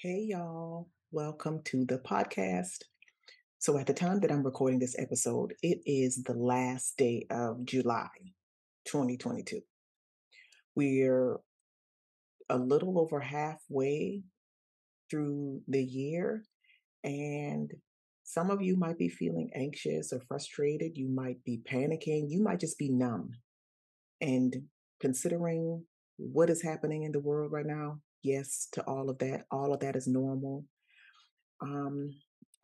Hey, y'all. Welcome to the podcast. So, at the time that I'm recording this episode, it is the last day of July 2022. We're a little over halfway through the year, and some of you might be feeling anxious or frustrated. You might be panicking. You might just be numb. And considering what is happening in the world right now, yes to all of that. All of that is normal. Um,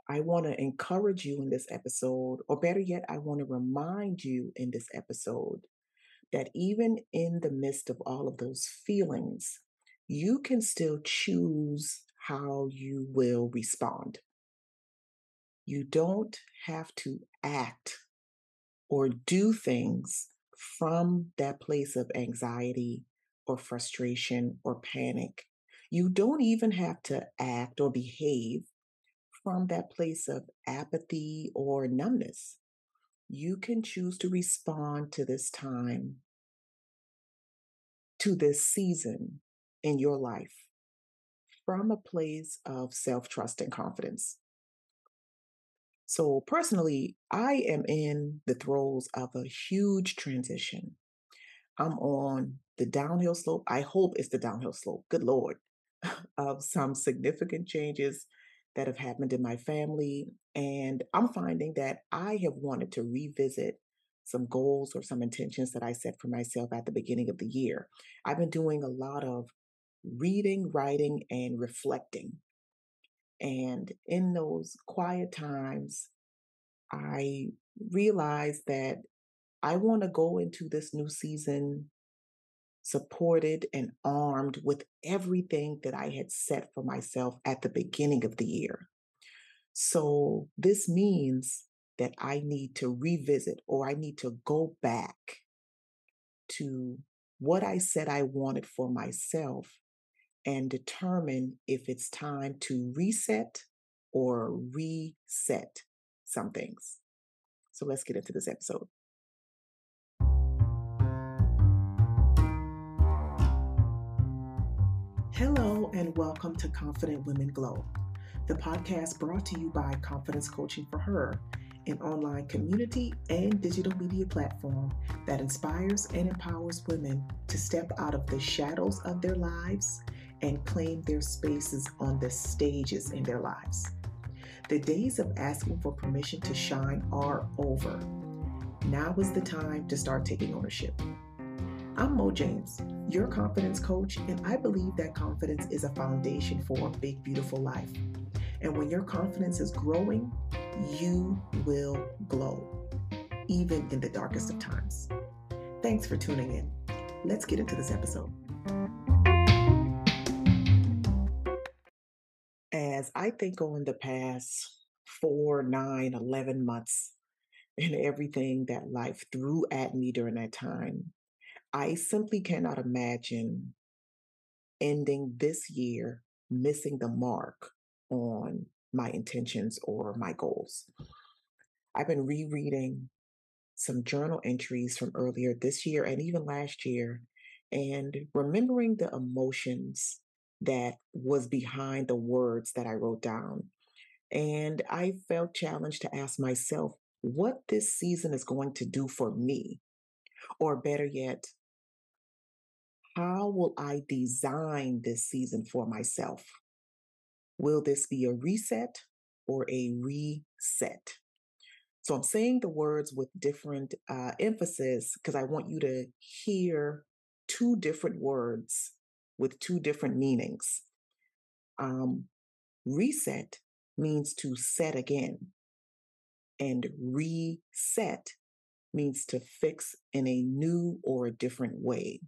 I want to encourage you in this episode, or better yet, I want to remind you in this episode that even in the midst of all of those feelings, you can still choose how you will respond. You don't have to act or do things from that place of anxiety or frustration or panic. You don't even have to act or behave from that place of apathy or numbness. You can choose to respond to this time, to this season in your life from a place of self trust and confidence. So, personally, I am in the throes of a huge transition. I'm on the downhill slope. I hope it's the downhill slope. Good Lord. of some significant changes that have happened in my family. And I'm finding that I have wanted to revisit some goals or some intentions that I set for myself at the beginning of the year. I've been doing a lot of reading, writing, and reflecting. And in those quiet times, I realized that I want to go into this new season supported and armed with everything that I had set for myself at the beginning of the year. So this means that I need to revisit or I need to go back to what I said I wanted for myself and determine if it's time to reset or reset some things. So let's get into this episode. Hello, and welcome to Confident Women Glow, the podcast brought to you by Confidence Coaching for Her, an online community and digital media platform that inspires and empowers women to step out of the shadows of their lives and claim their spaces on the stages in their lives. The days of asking for permission to shine are over. Now is the time to start taking ownership. I'm Mo James, your confidence coach, and I believe that confidence is a foundation for a big, beautiful life. And when your confidence is growing, you will glow, even in the darkest of times. Thanks for tuning in. Let's get into this episode. As I think on the past four, nine, 11 months, and everything that life threw at me during that time, I simply cannot imagine ending this year missing the mark on my intentions or my goals. I've been rereading some journal entries from earlier this year and even last year and remembering the emotions that was behind the words that I wrote down. And I felt challenged to ask myself what this season is going to do for me. Or better yet, how will I design this season for myself? Will this be a reset or a reset? So I'm saying the words with different uh, emphasis because I want you to hear two different words with two different meanings. Um, reset means to set again, and reset means to fix in a new or a different way.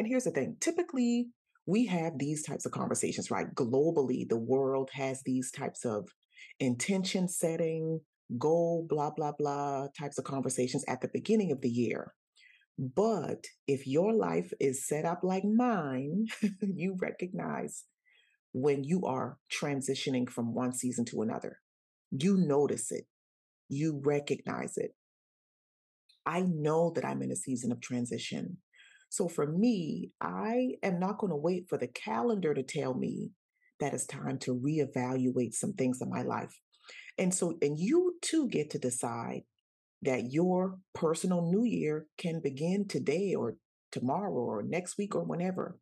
And here's the thing typically, we have these types of conversations, right? Globally, the world has these types of intention setting, goal, blah, blah, blah types of conversations at the beginning of the year. But if your life is set up like mine, you recognize when you are transitioning from one season to another. You notice it, you recognize it. I know that I'm in a season of transition. So for me, I am not going to wait for the calendar to tell me that it's time to reevaluate some things in my life. And so, and you too get to decide that your personal new year can begin today or tomorrow or next week or whenever.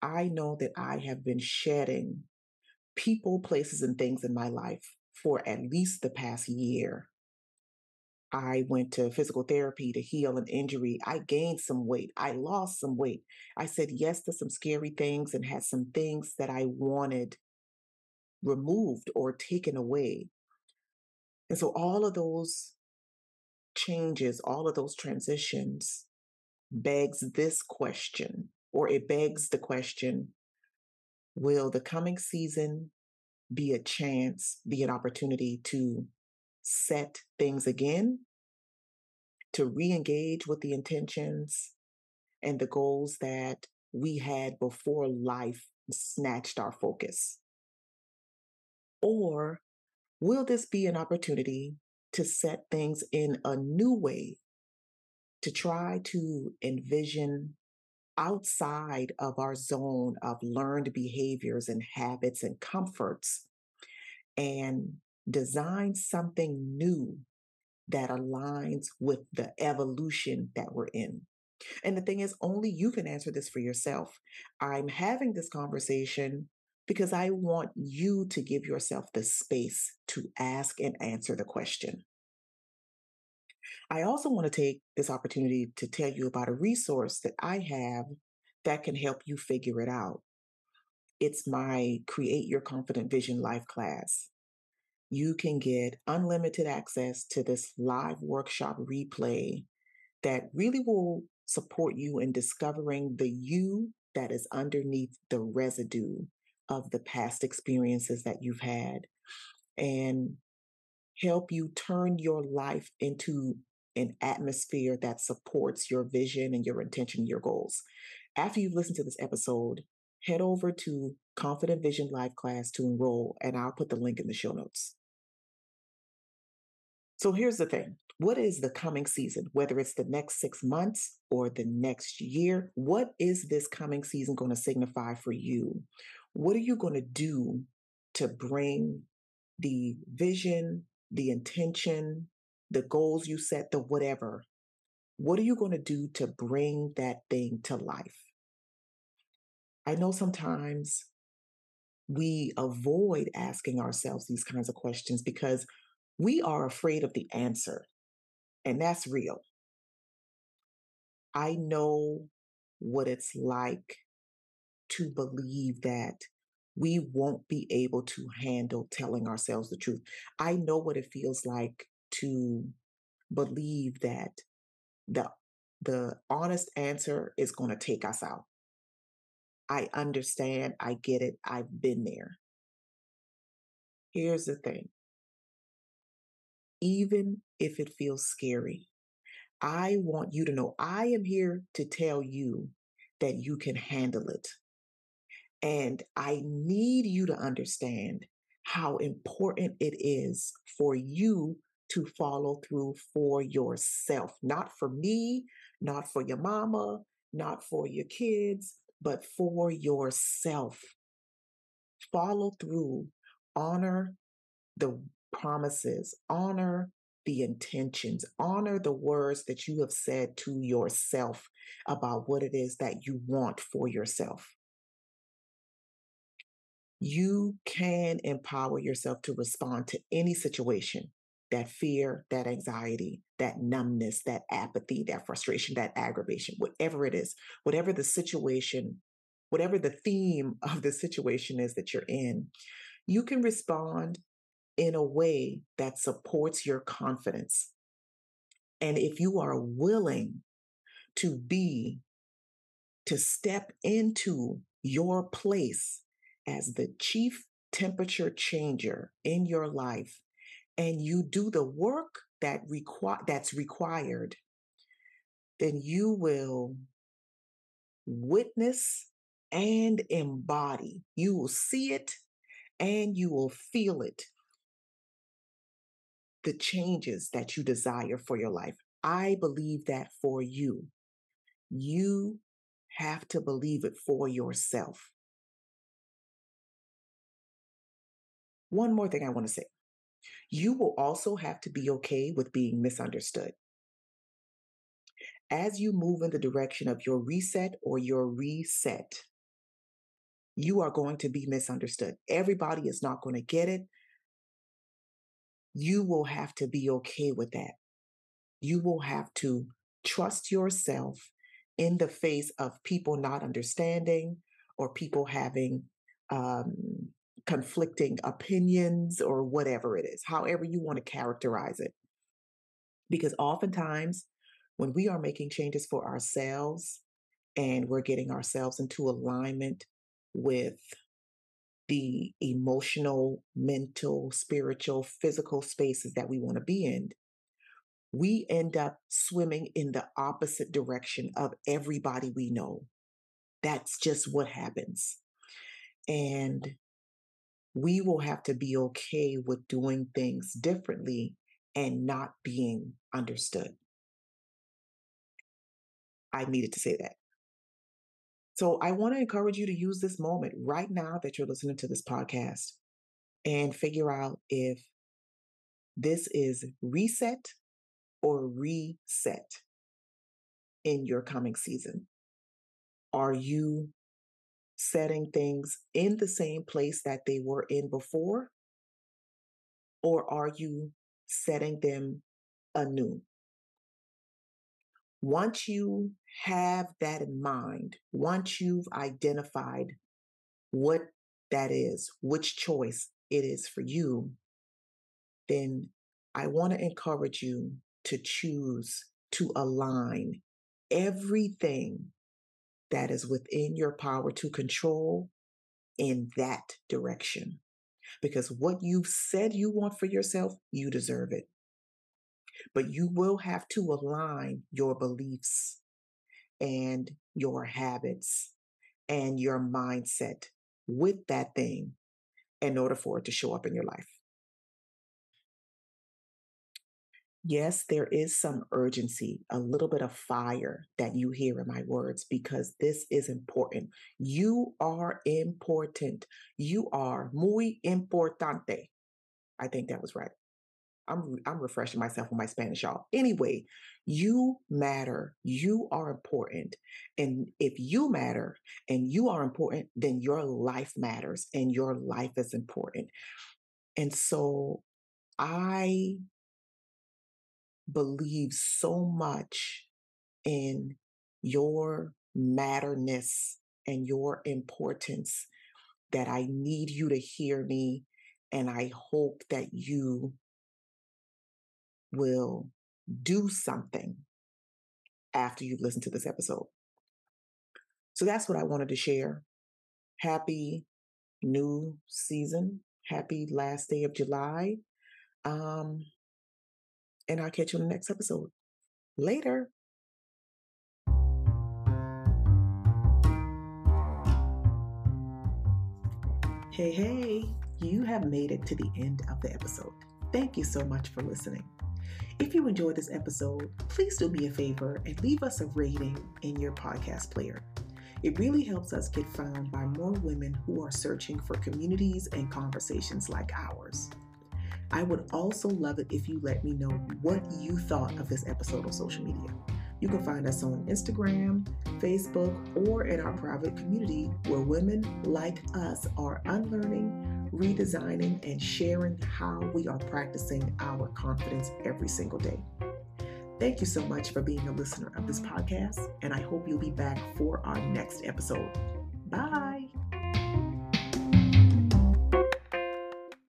I know that I have been shedding people, places, and things in my life for at least the past year. I went to physical therapy to heal an injury. I gained some weight. I lost some weight. I said yes to some scary things and had some things that I wanted removed or taken away. And so all of those changes, all of those transitions begs this question, or it begs the question Will the coming season be a chance, be an opportunity to set things again, to re engage with the intentions and the goals that we had before life snatched our focus? Or will this be an opportunity to set things in a new way, to try to envision outside of our zone of learned behaviors and habits and comforts and design something new that aligns with the evolution that we're in. And the thing is, only you can answer this for yourself. I'm having this conversation because I want you to give yourself the space to ask and answer the question. I also want to take this opportunity to tell you about a resource that I have that can help you figure it out. It's my Create Your Confident Vision Live class. You can get unlimited access to this live workshop replay that really will support you in discovering the you that is underneath the residue of the past experiences that you've had and help you turn your life into an atmosphere that supports your vision and your intention, your goals. After you've listened to this episode, head over to Confident Vision Live class to enroll, and I'll put the link in the show notes. So here's the thing what is the coming season, whether it's the next six months or the next year? What is this coming season going to signify for you? What are you going to do to bring the vision, the intention, the goals you set, the whatever? What are you going to do to bring that thing to life? I know sometimes we avoid asking ourselves these kinds of questions because we are afraid of the answer, and that's real. I know what it's like to believe that we won't be able to handle telling ourselves the truth. I know what it feels like to believe that the the honest answer is going to take us out. I understand, I get it, I've been there. Here's the thing. Even if it feels scary, I want you to know I am here to tell you that you can handle it. And I need you to understand how important it is for you to follow through for yourself, not for me, not for your mama, not for your kids, but for yourself. Follow through, honor the promises, honor the intentions, honor the words that you have said to yourself about what it is that you want for yourself. You can empower yourself to respond to any situation that fear, that anxiety, that numbness, that apathy, that frustration, that aggravation, whatever it is, whatever the situation, whatever the theme of the situation is that you're in, you can respond in a way that supports your confidence. And if you are willing to be, to step into your place as the chief temperature changer in your life and you do the work that requ- that's required, then you will witness and embody. You will see it and you will feel it. The changes that you desire for your life. I believe that for you. You have to believe it for yourself. One more thing I want to say you will also have to be okay with being misunderstood. As you move in the direction of your reset or your reset, you are going to be misunderstood. Everybody is not going to get it. You will have to be okay with that. You will have to trust yourself in the face of people not understanding or people having um, conflicting opinions or whatever it is, however you want to characterize it. Because oftentimes, when we are making changes for ourselves and we're getting ourselves into alignment with the emotional, mental, spiritual, physical spaces that we want to be in, we end up swimming in the opposite direction of everybody we know. That's just what happens. And we will have to be okay with doing things differently and not being understood. I needed to say that. So I want to encourage you to use this moment right now that you're listening to this podcast and figure out if this is reset or reset in your coming season. Are you setting things in the same place that they were in before? Or are you setting them anew? Once you have that in mind, once you've identified what that is, which choice it is for you, then I want to encourage you to choose to align everything that is within your power to control in that direction. Because what you've said you want for yourself, you deserve it. But you will have to align your beliefs and your habits and your mindset with that thing in order for it to show up in your life. Yes, there is some urgency, a little bit of fire that you hear in my words because this is important. You are important. You are muy importante. I think that was right. I'm I'm refreshing myself with my Spanish, y'all. Anyway, you matter. You are important. And if you matter and you are important, then your life matters and your life is important. And so I believe so much in your matterness and your importance that I need you to hear me. And I hope that you will do something after you've listened to this episode. So that's what I wanted to share. Happy new season. Happy last day of July. Um, and I'll catch you in the next episode. Later. Hey, hey, you have made it to the end of the episode. Thank you so much for listening. If you enjoyed this episode, please do me a favor and leave us a rating in your podcast player. It really helps us get found by more women who are searching for communities and conversations like ours. I would also love it if you let me know what you thought of this episode on social media. You can find us on Instagram, Facebook, or in our private community where women like us are unlearning, redesigning, and sharing how we are practicing our confidence every single day. Thank you so much for being a listener of this podcast, and I hope you'll be back for our next episode. Bye.